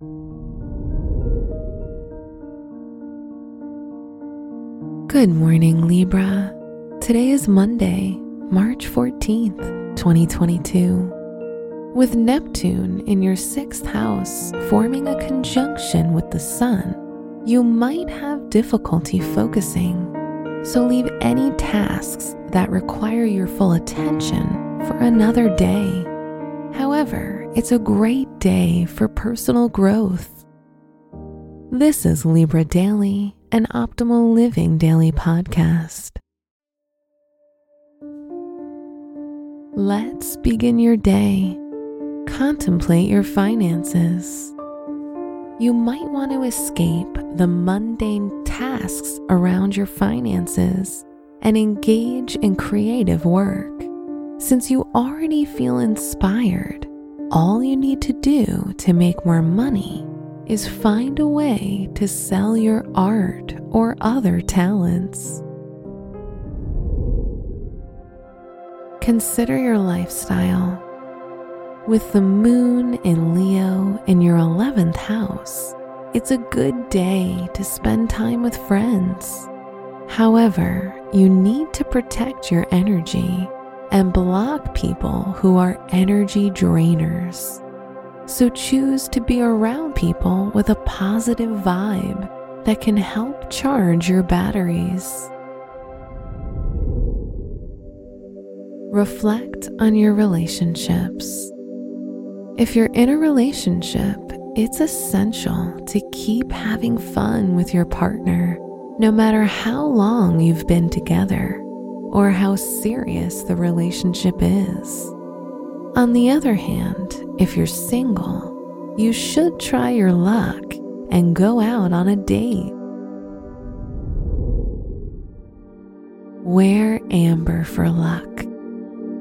Good morning, Libra. Today is Monday, March 14th, 2022. With Neptune in your sixth house forming a conjunction with the Sun, you might have difficulty focusing. So leave any tasks that require your full attention for another day. However, it's a great day for personal growth. This is Libra Daily an optimal living daily podcast. Let's begin your day. Contemplate your finances. You might want to escape the mundane tasks around your finances and engage in creative work. Since you already feel inspired, all you need to do to make more money is find a way to sell your art or other talents. Consider your lifestyle. With the moon in Leo in your 11th house, it's a good day to spend time with friends. However, you need to protect your energy and block people who are energy drainers. So choose to be around people with a positive vibe that can help charge your batteries. Reflect on your relationships. If you're in a relationship, it's essential to keep having fun with your partner, no matter how long you've been together or how serious the relationship is. On the other hand, if you're single, you should try your luck and go out on a date. Wear amber for luck.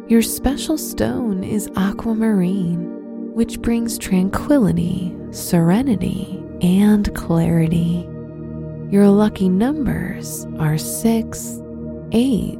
Your special stone is aquamarine, which brings tranquility, serenity, and clarity. Your lucky numbers are 6, 8,